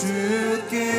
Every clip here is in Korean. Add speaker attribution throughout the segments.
Speaker 1: 주께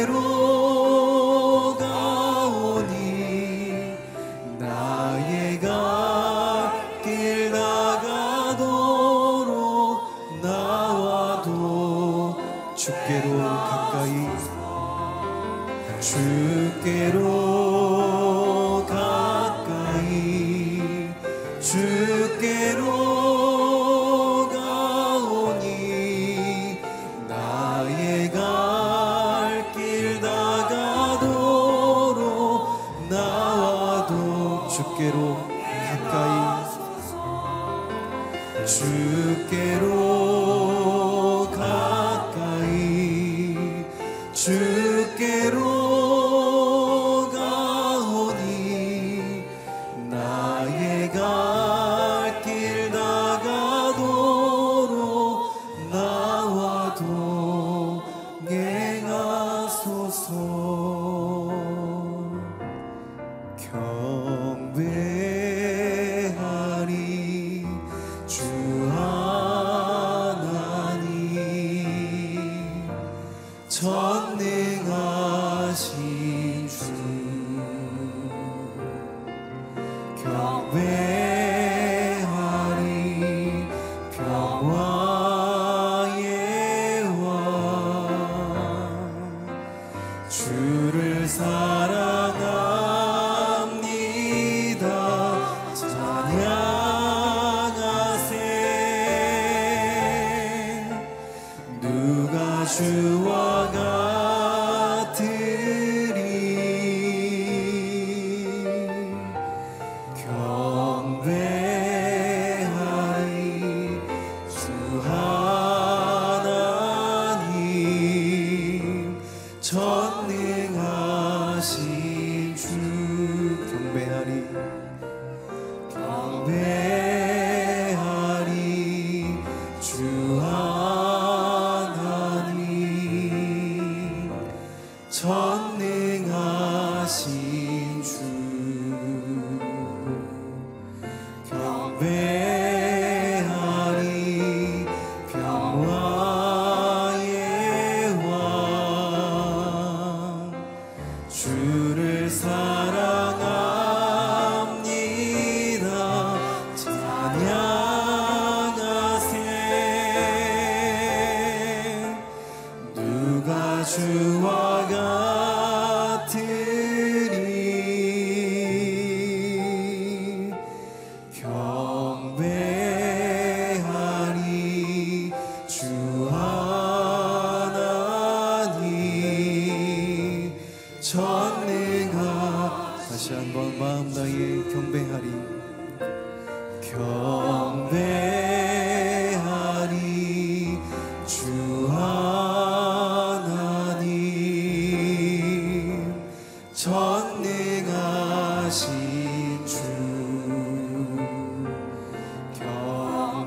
Speaker 1: 전능하신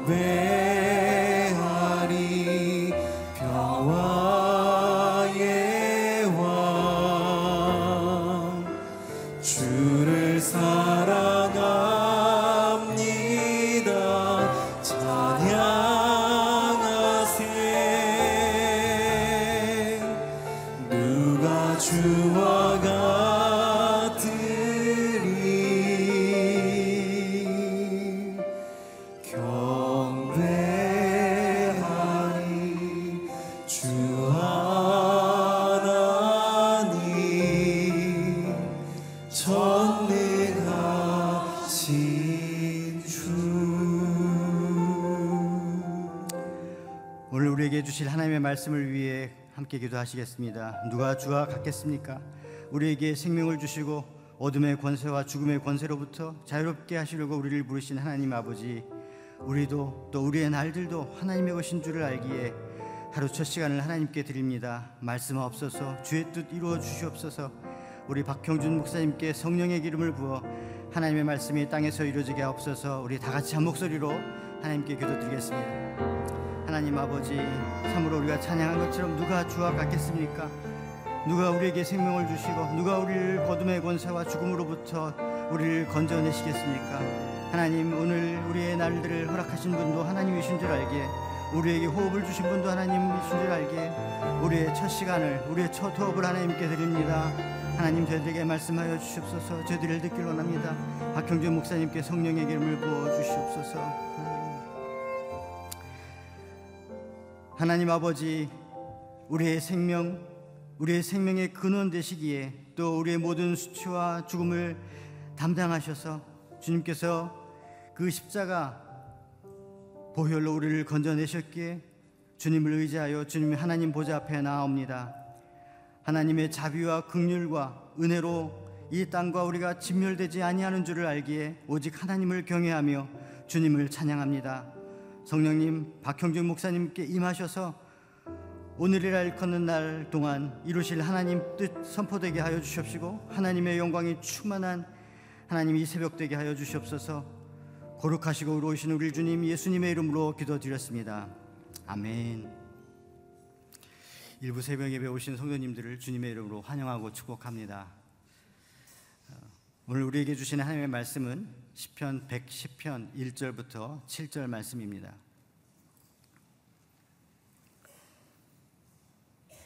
Speaker 1: 경
Speaker 2: 말씀을 위해 함께 기도하시겠습니다. 누가 주와 같겠습니까? 우리에게 생명을 주시고 어둠의 권세와 죽음의 권세로부터 자유롭게 하시려고 우리를 부르신 하나님 아버지, 우리도 또 우리의 날들도 하나님의 것인 줄을 알기에 하루 첫 시간을 하나님께 드립니다. 말씀 없어서 주의 뜻 이루어 주시옵소서. 우리 박형준 목사님께 성령의 기름을 부어 하나님의 말씀이 땅에서 이루어지게 하옵소서. 우리 다 같이 한 목소리로 하나님께 기도드리겠습니다. 하나님 아버지 참으로 우리가 찬양한 것처럼 누가 주와 같겠습니까? 누가 우리에게 생명을 주시고 누가 우리를 거둠의 권세와 죽음으로부터 우리를 건져내시겠습니까? 하나님 오늘 우리의 날들을 허락하신 분도 하나님이신 줄 알기에 우리에게 호흡을 주신 분도 하나님이신 줄 알기에 우리의 첫 시간을 우리의 첫 호흡을 하나님께 드립니다. 하나님 저희들에게 말씀하여 주시옵소서 저희들을 듣길 원합니다. 박형준 목사님께 성령의 기름을 부어 주시옵소서. 하나님. 아버지 우리의 생명 우리의 생명의 근원 되시기에 또 우리의 모든 수치와 죽음을 담당하셔서 주님께서 그 십자가 보혈로 우리를 건져내셨기에 주님을 의지하여 주님의 하나님 보좌 앞에 나옵니다. 하나님의 자비와 긍휼과 은혜로 이 땅과 우리가 진멸되지 아니하는 줄을 알기에 오직 하나님을 경외하며 주님을 찬양합니다. 성령님 박형준 목사님께 임하셔서 오늘이라 일컫는 날 동안 이루실 하나님 뜻 선포되게 하여 주시옵시고 하나님의 영광이 충만한 하나님 이 새벽 되게 하여 주시옵소서. 거룩하시고 의로우신 우리 주님 예수님의 이름으로 기도드렸습니다. 아멘. 일부 새벽 예배 오신 성도님들을 주님의 이름으로 환영하고 축복합니다. 어, 오늘 우리에게 주시는 하나님의 말씀은 시편 110편 1절부터 7절 말씀입니다.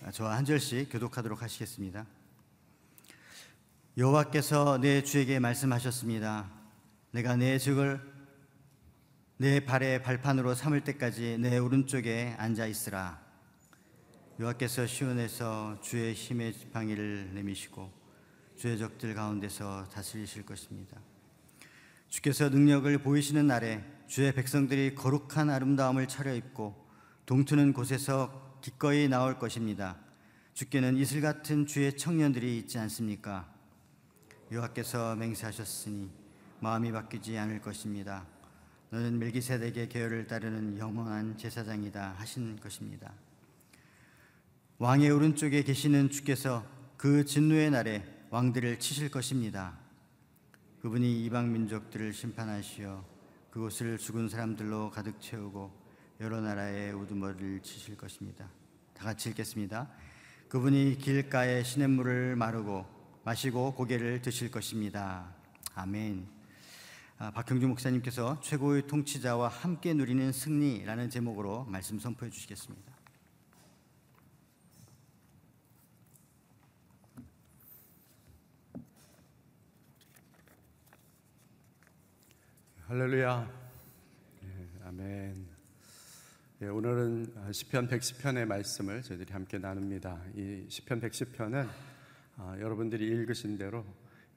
Speaker 2: 아, 저와 한 절씩 교독하도록 하시겠습니다. 여호와께서 내 주에게 말씀하셨습니다. 내가 내 즉을 내 발의 발판으로 삼을 때까지 내 오른쪽에 앉아 있으라. 여호와께서 시온에서 주의 힘의 지팡이를 내미시고 주의 적들 가운데서 다스리실 것입니다. 주께서 능력을 보이시는 날에 주의 백성들이 거룩한 아름다움을 차려입고 동트는 곳에서 기꺼이 나올 것입니다. 주께는 이슬 같은 주의 청년들이 있지 않습니까? 여호와께서 맹세하셨으니 마음이 바뀌지 않을 것입니다. 너는 멜기세덱의 계열을 따르는 영원한 제사장이다 하신 것입니다. 왕의 오른쪽에 계시는 주께서 그 진노의 날에 왕들을 치실 것입니다. 그분이 이방 민족들을 심판하시어 그곳을 죽은 사람들로 가득 채우고 여러 나라의 우두머리를 치실 것입니다. 다 같이 읽겠습니다. 그분이 길가에 시냇물을 마르고 마시고 고개를 드실 것입니다. 아멘. 아, 박형주 목사님께서 최고의 통치자와 함께 누리는 승리라는 제목으로 말씀 선포해 주시겠습니다.
Speaker 3: 할렐루야. 예, 아멘. 예, 오늘은 시편 110편의 말씀을 저희들이 함께 나눕니다. 이 시편 110편은 아, 여러분들이 읽으신 대로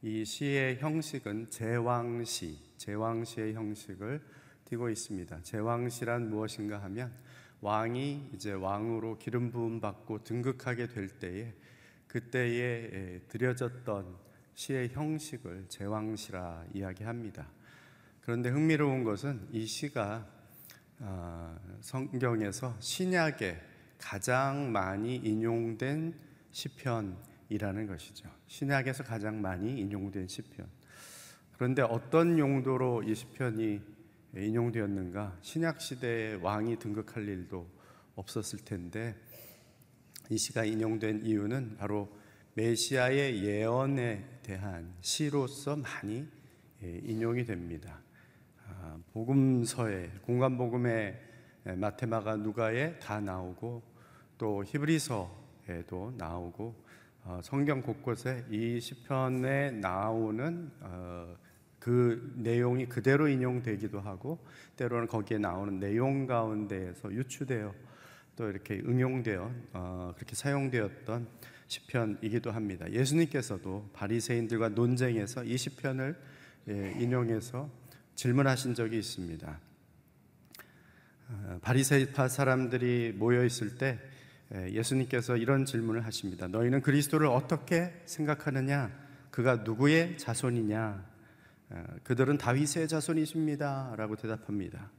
Speaker 3: 이 시의 형식은 제왕시, 제왕시의 형식을 띠고 있습니다. 제왕시란 무엇인가 하면 왕이 이제 왕으로 기름 부음 받고 등극하게 될 때에 그때에 예, 드려졌던 시의 형식을 제왕시라 이야기합니다. 그런데 흥미로운 것은 이 시가 아, 성경에서 신약에 가장 많이 인용된 시편이라는 것이죠. 신약에서 가장 많이 인용된 시편. 그런데 어떤 용도로 이 시편이 인용되었는가? 신약 시대에 왕이 등극할 일도 없었을 텐데 이 시가 인용된 이유는 바로 메시아의 예언에 대한 시로서 많이 예, 인용이 됩니다. 아, 복음서에 공간 복음에 마테마가 누가에 다 나오고 또 히브리서에도 나오고 어, 성경 곳곳에 이 시편에 나오는 어, 그 내용이 그대로 인용되기도 하고 때로는 거기에 나오는 내용 가운데에서 유추되어 또 이렇게 응용되어 어, 그렇게 사용되었던 시편이기도 합니다. 예수님께서도 바리새인들과 논쟁에서 이 시편을 예, 인용해서 질문하신 적이 있습니다. 어, 바리새파 사람들이 모여 있을 때 예, 예수님께서 이런 질문을 하십니다. 너희는 그리스도를 어떻게 생각하느냐? 그가 누구의 자손이냐? 어, 그들은 다윗의 자손이십니다라고 대답합니다.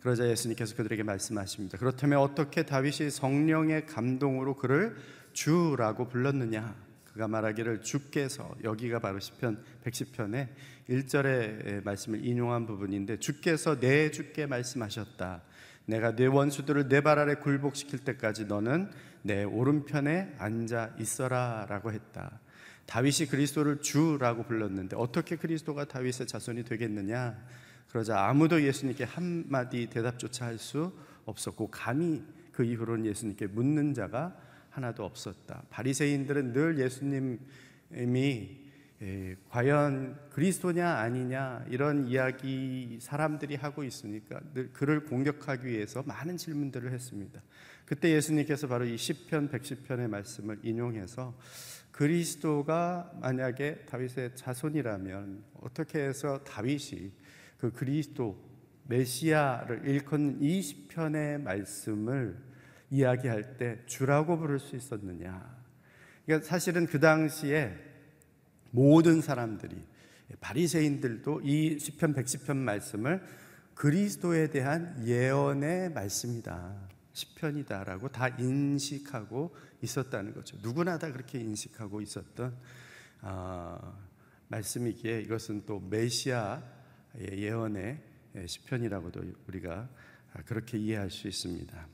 Speaker 3: 그러자 예수님께서 그들에게 말씀하십니다. 그렇다면 어떻게 다윗이 성령의 감동으로 그를 주라고 불렀느냐? 그가 말하기를 주께서 여기가 바로 시편 110편의 1절의 말씀을 인용한 부분인데 주께서 내 주께 말씀하셨다. 내가 내 원수들을 내 발 아래 굴복시킬 때까지 너는 내 오른편에 앉아 있어라라고 했다. 다윗이 그리스도를 주라고 불렀는데 어떻게 그리스도가 다윗의 자손이 되겠느냐? 그러자 아무도 예수님께 한 마디 대답조차 할 수 없었고 감히 그 이후로는 예수님께 묻는 자가 하나도 없었다. 바리새인들은 늘 예수님이 예, 과연 그리스도냐 아니냐 이런 이야기 사람들이 하고 있으니까 늘 그를 공격하기 위해서 많은 질문들을 했습니다. 그때 예수님께서 바로 이 시편 110편의 말씀을 인용해서 그리스도가 만약에 다윗의 자손이라면 어떻게 해서 다윗이 그 그리스도 메시아를 일컫는 이 시편의 말씀을 이야기할 때 주라고 부를 수 있었느냐? 그러니까 사실은 그 당시에 모든 사람들이 바리새인들도 이 시편 110편 말씀을 그리스도에 대한 예언의 말씀이다. 시편이다라고 다 인식하고 있었다는 거죠. 누구나 다 그렇게 인식하고 있었던 어, 말씀이기에 이것은 또 메시아 예언의 시편이라고도 우리가 그렇게 이해할 수 있습니다.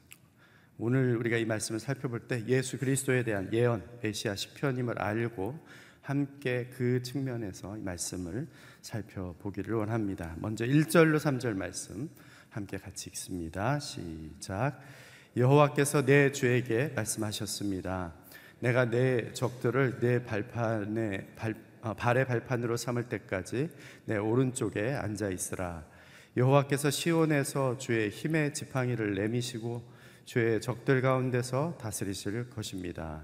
Speaker 3: 오늘 우리가 이 말씀을 살펴볼 때 예수 그리스도에 대한 예언 메시아 시편임을 알고 함께 그 측면에서 이 말씀을 살펴보기를 원합니다. 먼저 1절로 3절 말씀 함께 같이 읽습니다. 시작. 여호와께서 내 주에게 말씀하셨습니다. 내가 내 적들을 내 발판에 발, 어, 발의 발판으로 삼을 때까지 내 오른쪽에 앉아 있으라. 여호와께서 시온에서 주의 힘의 지팡이를 내미시고 주의 적들 가운데서 다스리실 것입니다.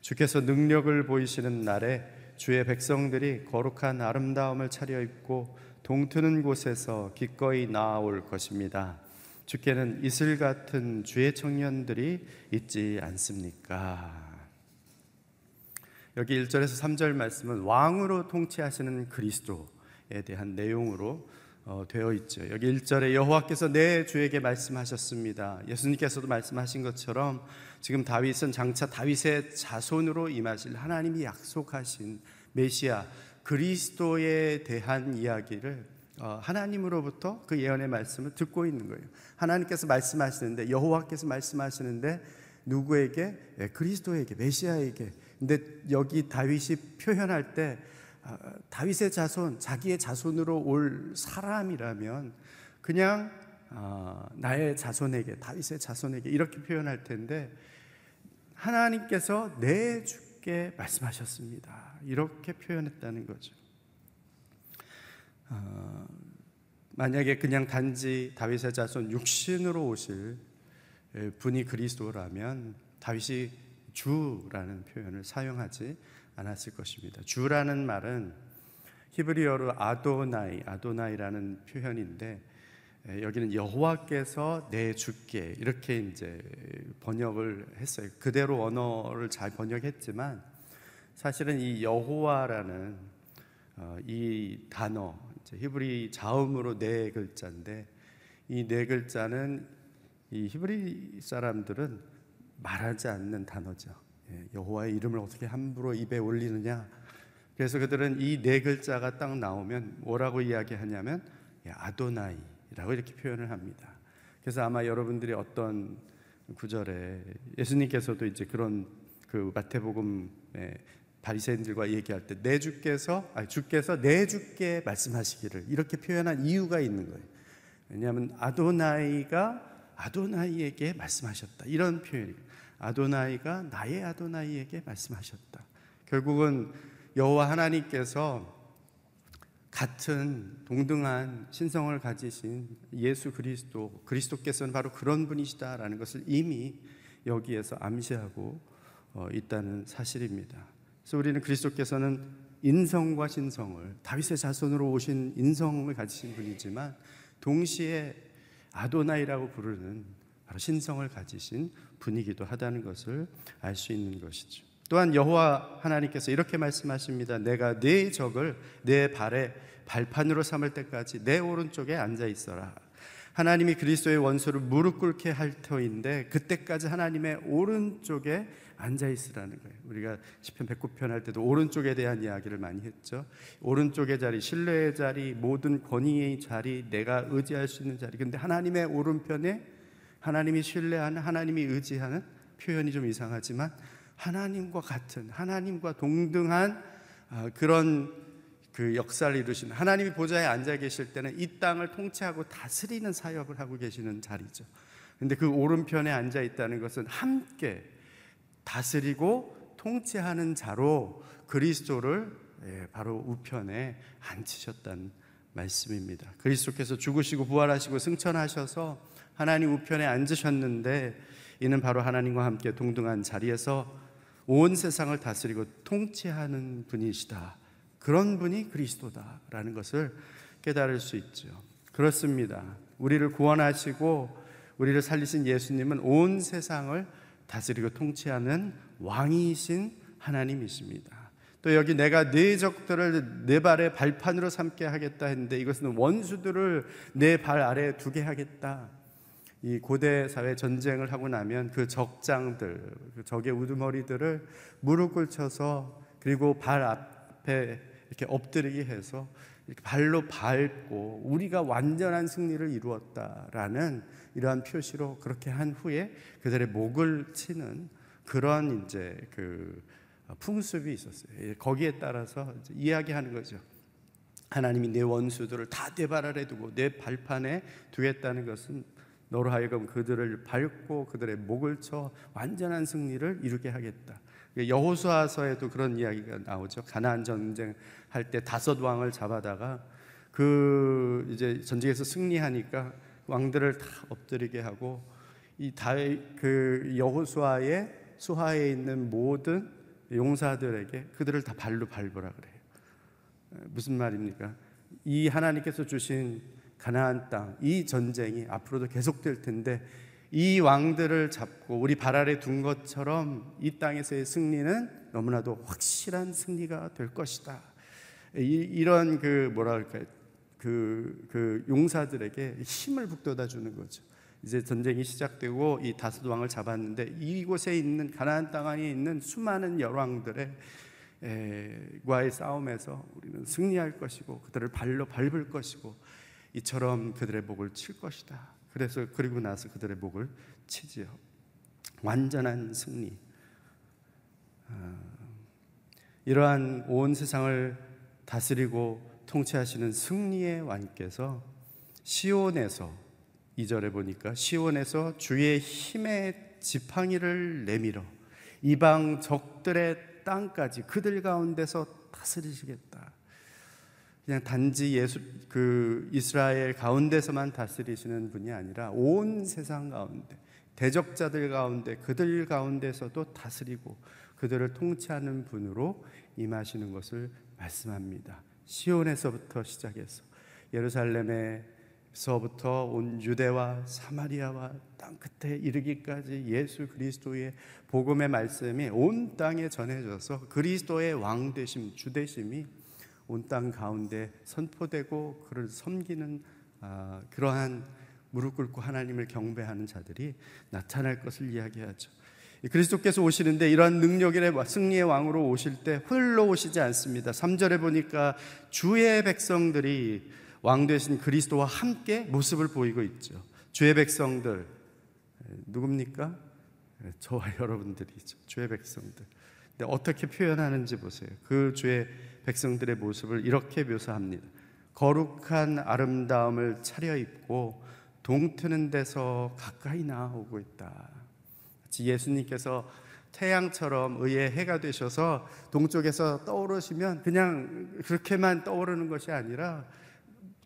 Speaker 3: 주께서 능력을 보이시는 날에 주의 백성들이 거룩한 아름다움을 차려입고 동트는 곳에서 기꺼이 나아올 것입니다. 주께는 이슬 같은 주의 청년들이 있지 않습니까? 여기 1절에서 3절 말씀은 왕으로 통치하시는 그리스도에 대한 내용으로 어, 되어 있죠. 여기 1절에 여호와께서 내 주에게 말씀하셨습니다. 예수님께서도 말씀하신 것처럼 지금 다윗은 장차 다윗의 자손으로 임하실 하나님이 약속하신 메시아 그리스도에 대한 이야기를 어, 하나님으로부터 그 예언의 말씀을 듣고 있는 거예요. 하나님께서 말씀하시는데 여호와께서 말씀하시는데 누구에게? 예, 그리스도에게 메시아에게. 근데 여기 다윗이 표현할 때 아, 다윗의 자손, 자기의 자손으로 올 사람이라면 그냥 아, 나의 자손에게, 다윗의 자손에게 이렇게 표현할 텐데 하나님께서 내 주께 말씀하셨습니다. 이렇게 표현했다는 거죠. 어, 만약에 그냥 단지 다윗의 자손 육신으로 오실 분이 그리스도라면 다윗이 주라는 표현을 사용하지 않았을 것입니다. 주라는 말은 히브리어로 아도나이, 아도나이라는 표현인데 여기는 여호와께서 내 주께 이렇게 이제 번역을 했어요. 그대로 언어를 잘 번역했지만 사실은 이 여호와라는 어, 이 단어 히브리 자음으로 네 글자인데 이 네 글자는 이 히브리 사람들은 말하지 않는 단어죠. 예, 여호와의 이름을 어떻게 함부로 입에 올리느냐? 그래서 그들은 이 네 글자가 딱 나오면 뭐라고 이야기하냐면 예, 아도나이라고 이렇게 표현을 합니다. 그래서 아마 여러분들이 어떤 구절에 예수님께서도 이제 그런 그 마태복음 바리새인들과 얘기할 때 내 주께서 아니 주께서 내 주께 말씀하시기를 이렇게 표현한 이유가 있는 거예요. 왜냐하면 아도나이가 아도나이에게 말씀하셨다 이런 표현이 아도나이가 나의 아도나이에게 말씀하셨다 결국은 여호와 하나님께서 같은 동등한 신성을 가지신 예수 그리스도 그리스도께서는 바로 그런 분이시다라는 것을 이미 여기에서 암시하고 어, 있다는 사실입니다. 그래서 우리는 그리스도께서는 인성과 신성을 다윗의 자손으로 오신 인성을 가지신 분이지만 동시에 아도나이라고 부르는 바로 신성을 가지신 분이기도 하다는 것을 알 수 있는 것이죠. 또한 여호와 하나님께서 이렇게 말씀하십니다. 내가 네 적을 내 발에 발판으로 삼을 때까지 내 오른쪽에 앉아 있어라. 하나님이 그리스도의 원수를 무릎 꿇게 할 터인데 그때까지 하나님의 오른쪽에 앉아 있으라는 거예요. 우리가 시편 109편 할 때도 오른쪽에 대한 이야기를 많이 했죠. 오른쪽의 자리, 신뢰의 자리, 모든 권위의 자리, 내가 의지할 수 있는 자리. 근데 하나님의 오른편에 하나님이 신뢰하는 하나님이 의지하는 표현이 좀 이상하지만 하나님과 같은 하나님과 동등한 아, 그런 그 역사를 이루신 하나님이 보좌에 앉아 계실 때는 이 땅을 통치하고 다스리는 사역을 하고 계시는 자리죠. 근데 그 오른편에 앉아 있다는 것은 함께 다스리고 통치하는 자로 그리스도를 예, 바로 우편에 앉히셨다는 말씀입니다. 그리스도께서 죽으시고 부활하시고 승천하셔서 하나님 우편에 앉으셨는데 이는 바로 하나님과 함께 동등한 자리에서 온 세상을 다스리고 통치하는 분이시다. 그런 분이 그리스도다라는 것을 깨달을 수 있죠. 그렇습니다. 우리를 구원하시고 우리를 살리신 예수님은 온 세상을 다스리고 통치하는 왕이신 하나님이십니다. 또 여기 내가 네 적들을 내 발의 발판으로 삼게 하겠다 했는데 이것은 원수들을 내 발 아래에 두게 하겠다. 이 고대 사회 전쟁을 하고 나면 그 적장들, 그 적의 우두머리들을 무릎 꿇쳐서 그리고 발 앞에 이렇게 엎드리게 해서 이렇게 발로 밟고 우리가 완전한 승리를 이루었다라는 이러한 표시로 그렇게 한 후에 그들의 목을 치는 그런 이제 그 풍습이 있었어요. 예, 거기에 따라서 이야기하는 거죠. 하나님이 내 원수들을 다 내 발 아래 두고 내 발판에 두겠다는 것은 너로 하여금 그들을 밟고 그들의 목을 쳐 완전한 승리를 이루게 하겠다. 여호수아서에도 그런 이야기가 나오죠. 가나안 전쟁 할 때 다섯 왕을 잡아다가 그 이제 전쟁에서 승리하니까 왕들을 다 엎드리게 하고 이다그 여호수아의 수하에 있는 모든 용사들에게 그들을 다 발로 밟으라 그래요. 무슨 말입니까? 이 하나님께서 주신 가나안 땅, 이 전쟁이 앞으로도 계속될 텐데 이 왕들을 잡고 우리 발 아래 둔 것처럼 이 땅에서의 승리는 너무나도 확실한 승리가 될 것이다. 이, 런그 뭐랄까 그, 그 용사들에게 힘을 북돋아 주는 거죠. 이제 전쟁이 시작되고 이 다섯 왕을 잡았는데 이곳에 있는 가나안 땅 안에 있는 수많은 열왕들의 과의 싸움에서 우리는 승리할 것이고 그들을 발로 밟을 것이고 이처럼 그들의 목을 칠 것이다. 그래서 그리고 나서 그들의 목을 치지요. 완전한 승리. 아, 이러한 온 세상을 다스리고 통치하시는 승리의 왕께서 시온에서 이절에 보니까 시온에서 주의 힘의 지팡이를 내밀어 이방 적들의 땅까지 그들 가운데서 다스리시겠다. 그냥 단지 예수 그 이스라엘 가운데서만 다스리시는 분이 아니라 온 세상 가운데 대적자들 가운데 그들 가운데서도 다스리고 그들을 통치하는 분으로 임하시는 것을 말씀합니다. 시온에서부터 시작해서 예루살렘에서부터 온 유대와 사마리아와 땅 끝에 이르기까지 예수 그리스도의 복음의 말씀이 온 땅에 전해져서 그리스도의 왕 되심 주 되심이 온 땅 가운데 선포되고 그를 섬기는 아, 그러한 무릎 꿇고 하나님을 경배하는 자들이 나타날 것을 이야기하죠. 그리스도께서 오시는데 이러한 능력의 승리의 왕으로 오실 때 홀로 오시지 않습니다. 3절에 보니까 주의 백성들이 왕 되신 그리스도와 함께 모습을 보이고 있죠. 주의 백성들 누굽니까? 저와 여러분들이죠. 주의 백성들. 근데 어떻게 표현하는지 보세요. 그 주의 백성들의 모습을 이렇게 묘사합니다. 거룩한 아름다움을 차려입고 동트는 데서 가까이 나오고 있다. 예수님께서 태양처럼 의의 해가 되셔서 동쪽에서 떠오르시면 그냥 그렇게만 떠오르는 것이 아니라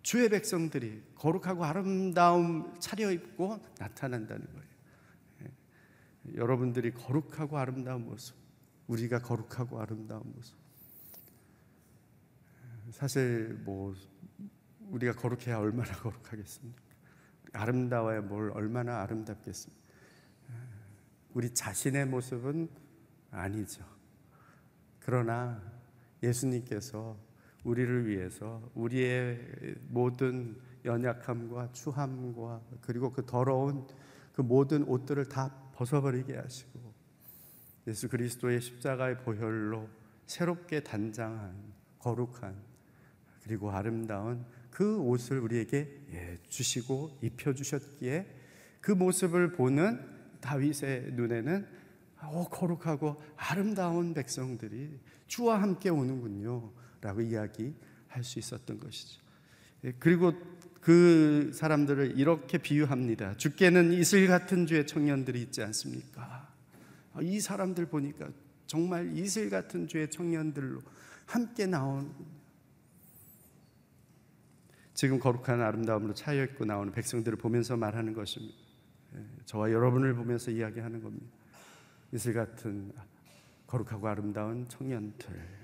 Speaker 3: 주의 백성들이 거룩하고 아름다움 차려입고 나타난다는 거예요. 예. 여러분들이 거룩하고 아름다운 모습, 우리가 거룩하고 아름다운 모습. 사실 뭐 우리가 거룩해야 얼마나 거룩하겠습니까? 아름다워야 뭘 얼마나 아름답겠습니까? 우리 자신의 모습은 아니죠. 그러나 예수님께서 우리를 위해서 우리의 모든 연약함과 추함과 그리고 그 더러운 그 모든 옷들을 다 벗어버리게 하시고 예수 그리스도의 십자가의 보혈로 새롭게 단장한 거룩한 그리고 아름다운 그 옷을 우리에게 예, 주시고 입혀 주셨기에 그 모습을 보는 다윗의 눈에는 어, 거룩하고 아름다운 백성들이 주와 함께 오는군요라고 이야기할 수 있었던 것이죠. 예, 그리고 그 사람들을 이렇게 비유합니다. 주께는 이슬 같은 주의 청년들이 있지 않습니까? 아, 이 사람들 보니까 정말 이슬 같은 주의 청년들로 함께 나온 지금 거룩한 아름다움으로 차여 있고 나오는 백성들을 보면서 말하는 것입니다. 예, 저와 여러분을 보면서 이야기하는 겁니다. 이슬 같은 거룩하고 아름다운 청년들.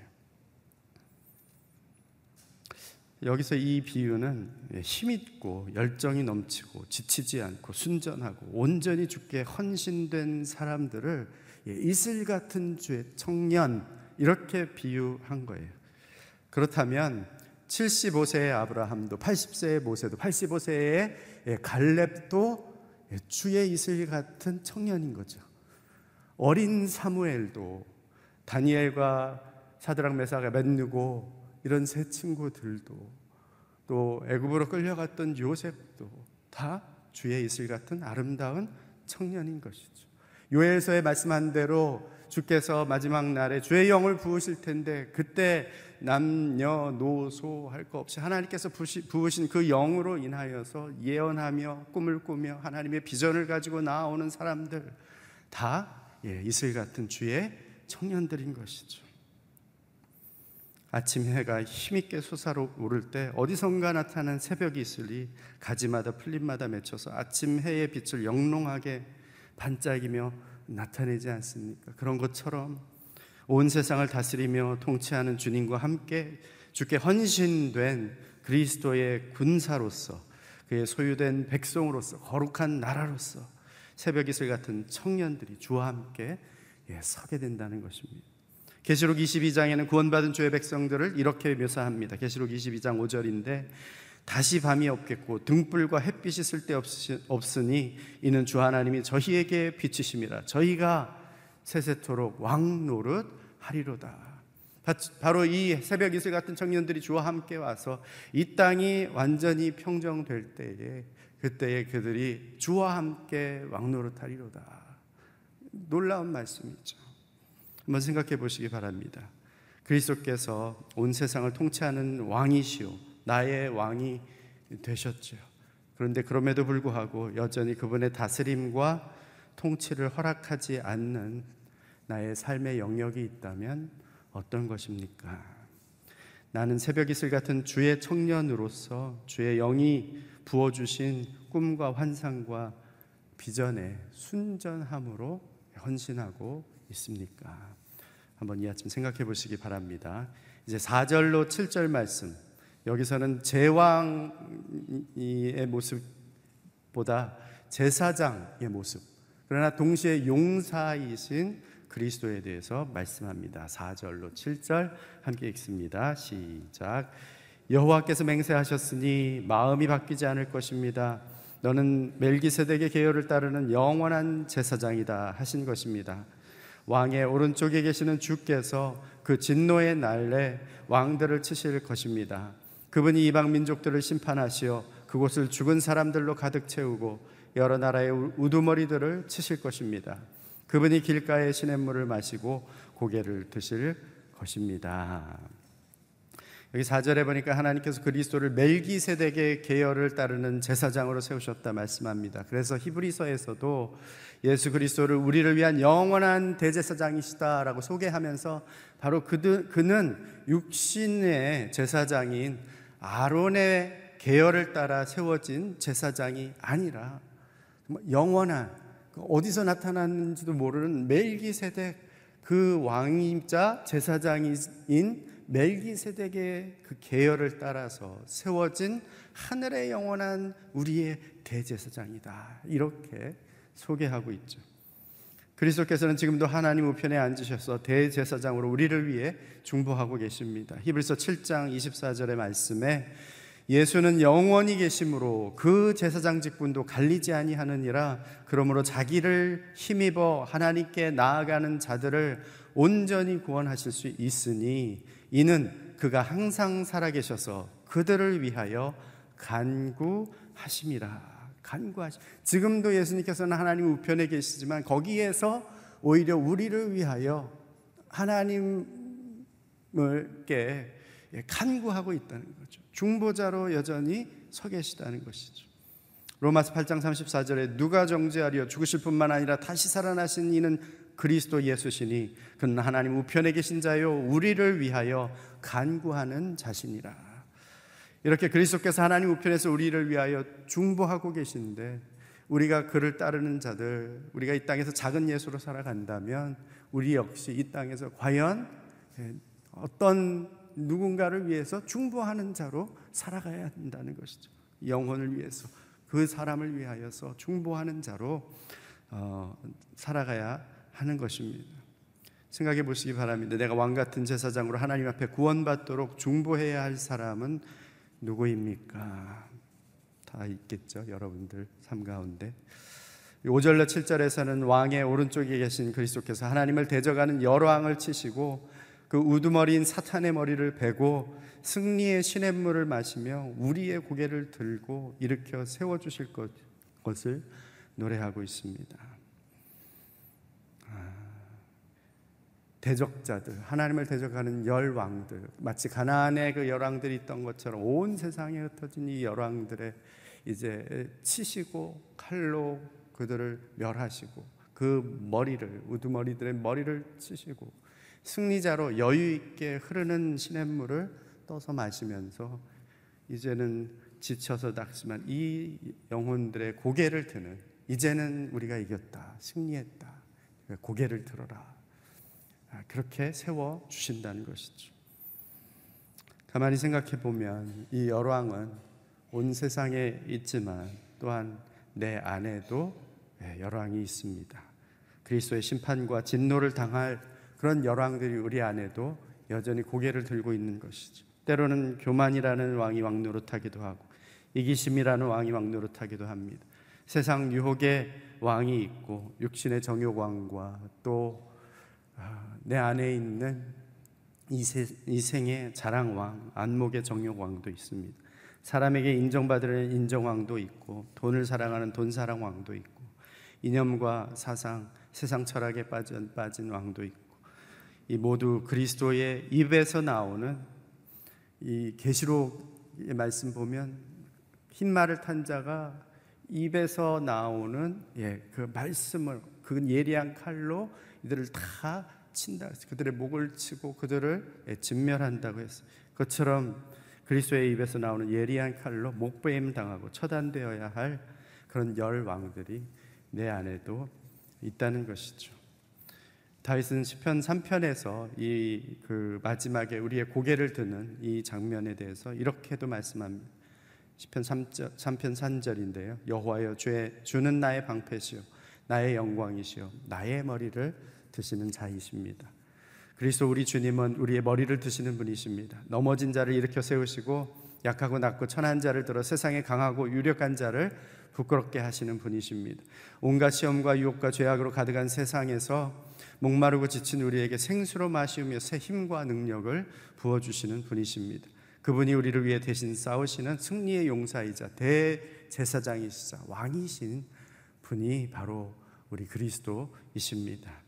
Speaker 3: 여기서 이 비유는 예, 힘있고 열정이 넘치고 지치지 않고 순전하고 온전히 주께 헌신된 사람들을 예, 이슬 같은 주의 청년 이렇게 비유한 거예요. 그렇다면 75세의 아브라함도 80세의 모세도 85세의 예, 갈렙도 주의 이슬 같은 청년인 거죠. 어린 사무엘도 다니엘과 사드락 메사가 맨누고 이런 세 친구들도 또 애굽으로 끌려갔던 요셉도 다 주의 이슬 같은 아름다운 청년인 것이죠. 요엘서에 말씀한 대로 주께서 마지막 날에 주의 영을 부으실 텐데 그때 남녀노소 할 것 없이 하나님께서 부으신 그 영으로 인하여서 예언하며 꿈을 꾸며 하나님의 비전을 가지고 나오는 사람들 다 예, 이슬 같은 주의 청년들인 것이죠. 아침 해가 힘있게 솟아오를 때 어디선가 나타난 새벽 이슬이 가지마다 풀잎마다 맺혀서 아침 해의 빛을 영롱하게 반짝이며 나타내지 않습니까? 그런 것처럼 온 세상을 다스리며 통치하는 주님과 함께 주께 헌신된 그리스도의 군사로서 그의 소유된 백성으로서 거룩한 나라로서 새벽 이슬 같은 청년들이 주와 함께 예, 서게 된다는 것입니다. 계시록 22장에는 구원받은 주의 백성들을 이렇게 묘사합니다. 계시록 22장 5절인데 다시 밤이 없겠고 등불과 햇빛이 쓸데없으니 이는 주 하나님이 저희에게 비치심이라 저희가 세세토록 왕 노릇 하리로다. 바로 이 새벽 이슬 같은 청년들이 주와 함께 와서 이 땅이 완전히 평정될 때에 그때에 그들이 주와 함께 왕 노릇 하리로다. 놀라운 말씀이죠. 한번 생각해 보시기 바랍니다. 그리스도께서 온 세상을 통치하는 왕이시오. 나의 왕이 되셨죠. 그런데 그럼에도 불구하고 여전히 그분의 다스림과 통치를 허락하지 않는 나의 삶의 영역이 있다면 어떤 것입니까? 나는 새벽 이슬 같은 주의 청년으로서 주의 영이 부어주신 꿈과 환상과 비전에 순전함으로 헌신하고 있습니까? 한번 이 아침 생각해 보시기 바랍니다. 이제 4절로 7절 말씀. 여기서는 제왕의 모습보다 제사장의 모습. 그러나 동시에 용사이신 그리스도에 대해서 말씀합니다. 4절로 7절 함께 읽습니다. 시작. 여호와께서 맹세하셨으니 마음이 바뀌지 않을 것입니다. 너는 멜기세덱의 계열을 따르는 영원한 제사장이다 하신 것입니다. 왕의 오른쪽에 계시는 주께서 그 진노의 날에 왕들을 치실 것입니다. 그분이 이방 민족들을 심판하시어 그곳을 죽은 사람들로 가득 채우고 여러 나라의 우두머리들을 치실 것입니다. 그분이 길가의 시냇물을 마시고 고개를 드실 것입니다. 여기 4절에 보니까 하나님께서 그리스도를 멜기세덱의 계열을 따르는 제사장으로 세우셨다 말씀합니다. 그래서 히브리서에서도 예수 그리스도를 우리를 위한 영원한 대제사장이시다라고 소개하면서 바로 그는 육신의 제사장인 아론의 계열을 따라 세워진 제사장이 아니라 영원한 그 어디서 나타났는지도 모르는 멜기세덱 그 왕임자 제사장인 멜기세덱의 그 계열을 따라서 세워진 하늘의 영원한 우리의 대제사장이다. 이렇게 소개하고 있죠. 그리스도께서는 지금도 하나님 우편에 앉으셔서 대제사장으로 우리를 위해 중보하고 계십니다. 히브리서 7장 24절의 말씀에 예수는 영원히 계심으로 그 제사장 직분도 갈리지 아니하느니라 그러므로 자기를 힘입어 하나님께 나아가는 자들을 온전히 구원하실 수 있으니 이는 그가 항상 살아계셔서 그들을 위하여 간구하심이라. 간구하시. 지금도 예수님께서는 하나님 우편에 계시지만 거기에서 오히려 우리를 위하여 하나님을께 간구하고 있다는 거죠. 중보자로 여전히 서 계시다는 것이죠. 로마서 8장 34절에 누가 정죄하리요 죽으실 뿐만 아니라 다시 살아나신 이는 그리스도 예수시니 그는 하나님 우편에 계신 자요 우리를 위하여 간구하는 자신이라. 이렇게 그리스도께서 하나님 우편에서 우리를 위하여 중보하고 계신데 우리가 그를 따르는 자들, 우리가 이 땅에서 작은 예수로 살아간다면 우리 역시 이 땅에서 과연 어떤 누군가를 위해서 중보하는 자로 살아가야 한다는 것이죠. 영혼을 위해서 그 사람을 위하여서 중보하는 자로 어, 살아가야 하는 것입니다. 생각해 보시기 바랍니다. 내가 왕 같은 제사장으로 하나님 앞에 구원받도록 중보해야 할 사람은 누구입니까? 다 있겠죠. 여러분들 삶 가운데. 5절로 7절에서는 왕의 오른쪽에 계신 그리스도께서 하나님을 대적하는 여왕을 치시고 그 우두머리인 사탄의 머리를 베고 승리의 시냇물을 마시며 우리의 고개를 들고 일으켜 세워 주실 것을 노래하고 있습니다. 대적자들, 하나님을 대적하는 열왕들, 마치 가나안의 그 열왕들이 있던 것처럼 온 세상에 흩어진 이 열왕들의 이제 치시고 칼로 그들을 멸하시고 그 머리를 우두머리들의 머리를 치시고 승리자로 여유 있게 흐르는 시냇물을 떠서 마시면서 이제는 지쳐서 닥지만 이 영혼들의 고개를 드는 이제는 우리가 이겼다 승리했다. 고개를 들어라. 아, 그렇게 세워 주신다는 것이죠. 가만히 생각해 보면 이 열왕은 온 세상에 있지만 또한 내 안에도 예, 열왕이 있습니다. 그리스도의 심판과 진노를 당할 그런 열왕들이 우리 안에도 여전히 고개를 들고 있는 것이죠. 때로는 교만이라는 왕이 왕노릇하기도 하고 이기심이라는 왕이 왕노릇하기도 합니다. 세상 유혹의 왕이 있고 육신의 정욕왕과 또 아, 내 안에 있는 이생의 자랑왕, 안목의 정욕왕도 있습니다. 사람에게 인정받으려는 인정왕도 있고, 돈을 사랑하는 돈사랑왕도 있고, 이념과 사상, 세상 철학에 빠진, 빠진 왕도 있고, 이 모두 그리스도의 입에서 나오는 이 계시록의 말씀 보면 흰 말을 탄 자가 입에서 나오는 예, 그 말씀을 그 예리한 칼로 이들을 다 친다. 그들의 목을 치고 그들을 예, 진멸한다고 했어요. 그처럼 그리스도의 입에서 나오는 예리한 칼로 목베임 당하고 처단되어야 할 그런 열 왕들이 내 안에도 있다는 것이죠. 다윗은 시편 3편에서 이 그 마지막에 우리의 고개를 드는 이 장면에 대해서 이렇게도 말씀합니다. 시편 3편 3절인데요. 여호와여 주의 주는 나의 방패시요 나의 영광이시요 나의 머리를 드시는 자이십니다. 그리스도 우리 주님은 우리의 머리를 드시는 분이십니다. 넘어진 자를 일으켜 세우시고 약하고 낮고 천한 자를 들어 세상에 강하고 유력한 자를 부끄럽게 하시는 분이십니다. 온갖 시험과 유혹과 죄악으로 가득한 세상에서 목마르고 지친 우리에게 생수로 마시우며 새 힘과 능력을 부어 주시는 분이십니다. 그분이 우리를 위해 대신 싸우시는 승리의 용사이자 대제사장이시자 왕이신 분이 바로 우리 그리스도이십니다.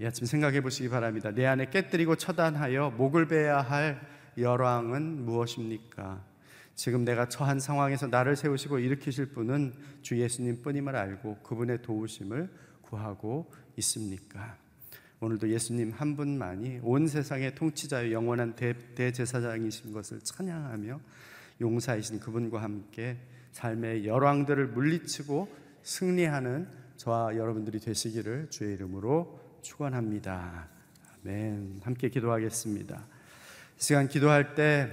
Speaker 3: 이 아침 생각해 보시기 바랍니다. 내 안에 깨뜨리고 처단하여 목을 베야 할 열왕은 무엇입니까? 지금 내가 처한 상황에서 나를 세우시고 일으키실 분은 주 예수님뿐임을 알고 그분의 도우심을 구하고 있습니까? 오늘도 예수님 한 분만이 온 세상의 통치자의 영원한 대, 대제사장이신 것을 찬양하며 용사이신 그분과 함께 삶의 열왕들을 물리치고 승리하는 저와 여러분들이 되시기를 주의 이름으로 축원합니다. 아멘. 함께 기도하겠습니다. 이 시간 기도할 때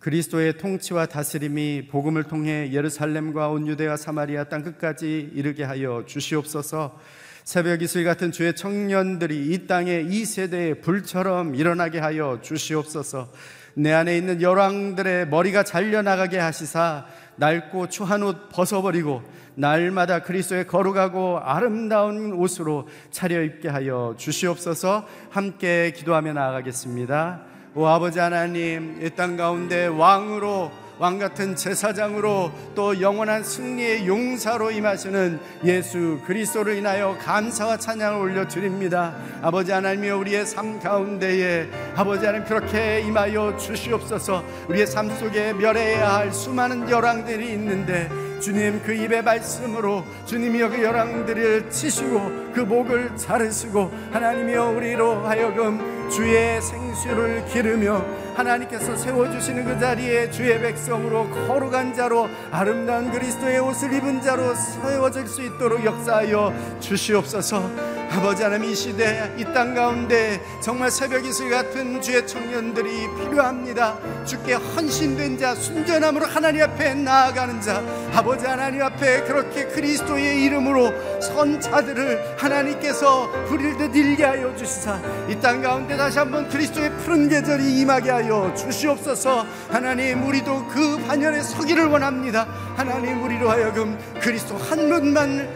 Speaker 3: 그리스도의 통치와 다스림이 복음을 통해 예루살렘과 온 유대와 사마리아 땅 끝까지 이르게 하여 주시옵소서. 새벽 이슬 같은 주의 청년들이 이 땅에 이 세대의 불처럼 일어나게 하여 주시옵소서. 내 안에 있는 열왕들의 머리가 잘려 나가게 하시사 낡고 추한 옷 벗어버리고 날마다 그리스도의 거룩하고 아름다운 옷으로 차려입게 하여 주시옵소서 함께 기도하며 나아가겠습니다. 오 아버지 하나님 이 땅 가운데 왕으로 왕 같은 제사장으로 또 영원한 승리의 용사로 임하시는 예수 그리스도를 인하여 감사와 찬양을 올려 드립니다. 아버지 하나님이 우리의 삶 가운데에 아버지 하나님 그렇게 임하여 주시옵소서. 우리의 삶 속에 멸해야 할 수많은 열왕들이 있는데 주님 그 입의 말씀으로 주님이여 그 열왕들을 치시고 그 목을 자르시고 하나님이여 우리로 하여금 주의 생수를 기르며 하나님께서 세워주시는 그 자리에 주의 백성으로 거룩한 자로 아름다운 그리스도의 옷을 입은 자로 세워질 수 있도록 역사하여 주시옵소서. 아버지 하나님 이 시대 이 땅 가운데 정말 새벽 이슬 같은 주의 청년들이 필요합니다. 주께 헌신된 자 순전함으로 하나님 앞에 나아가는 자. 아버지 하나님 앞에 그렇게 그리스도의 이름으로 선 자들을 하나님께서 부릴 듯 일게 하여 주시사. 이 땅 가운데 다시 한번 그리스도의 푸른 계절이 임하게 하여 주시옵소서 하나님 우리도 그 반열에 서기를 원합니다 하나님 우리로 하여금 그리스도 한 분만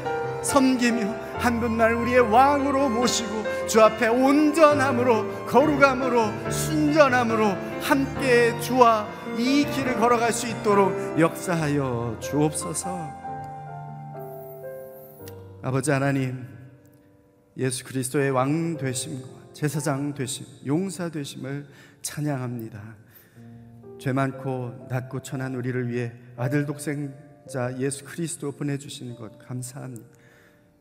Speaker 3: 섬기며 한 분만 우리의 왕으로 모시고 주 앞에 온전함으로 거룩함으로 순전함으로 함께 주와 이 길을 걸어갈 수 있도록 역사하여 주옵소서. 아버지 하나님, 예수 그리스도의 왕 되심과 제사장 되심, 용사 되심을 찬양합니다. 죄 많고 낮고 천한 우리를 위해 아들 독생자 예수 그리스도 보내주시는 것 감사합니다.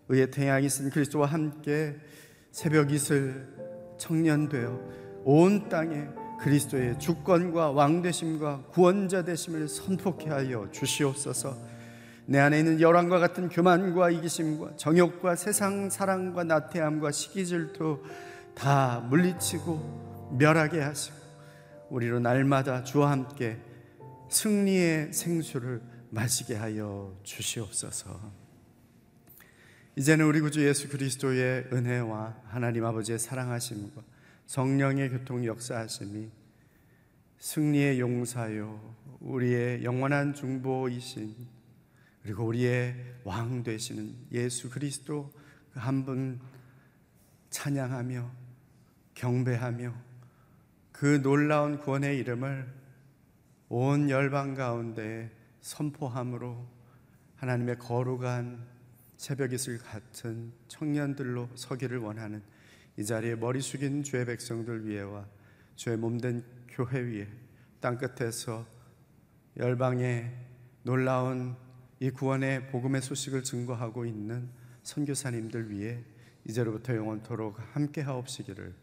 Speaker 3: 의의 태양이 쓴 그리스도와 함께 새벽 이슬 청년 되어 온 땅에 그리스도의 주권과 왕 되심과 구원자 되심을 선포케 하여 주시옵소서. 내 안에 있는 열왕과 같은 교만과 이기심과 정욕과 세상 사랑과 나태함과 시기 질투 다 물리치고 멸하게 하시고 우리로 날마다 주와 함께 승리의 생수를 마시게 하여 주시옵소서. 이제는 우리 구주 예수 그리스도의 은혜와 하나님 아버지의 사랑하심과 성령의 교통 역사하심이 승리의 용사요 우리의 영원한 중보이신 그리고 우리의 왕 되시는 예수 그리스도 그 한 분 찬양하며 경배하며 그 놀라운 구원의 이름을 온 열방 가운데 선포함으로 하나님의 거룩한 새벽 이슬 같은 청년들로 서기를 원하는 이 자리에 머리 숙인 주의 백성들 위에와 주의 몸된 교회 위에 땅 끝에서 열방의 놀라운 이 구원의 복음의 소식을 증거하고 있는 선교사님들 위해 이제로부터 영원토록 함께 하옵시기를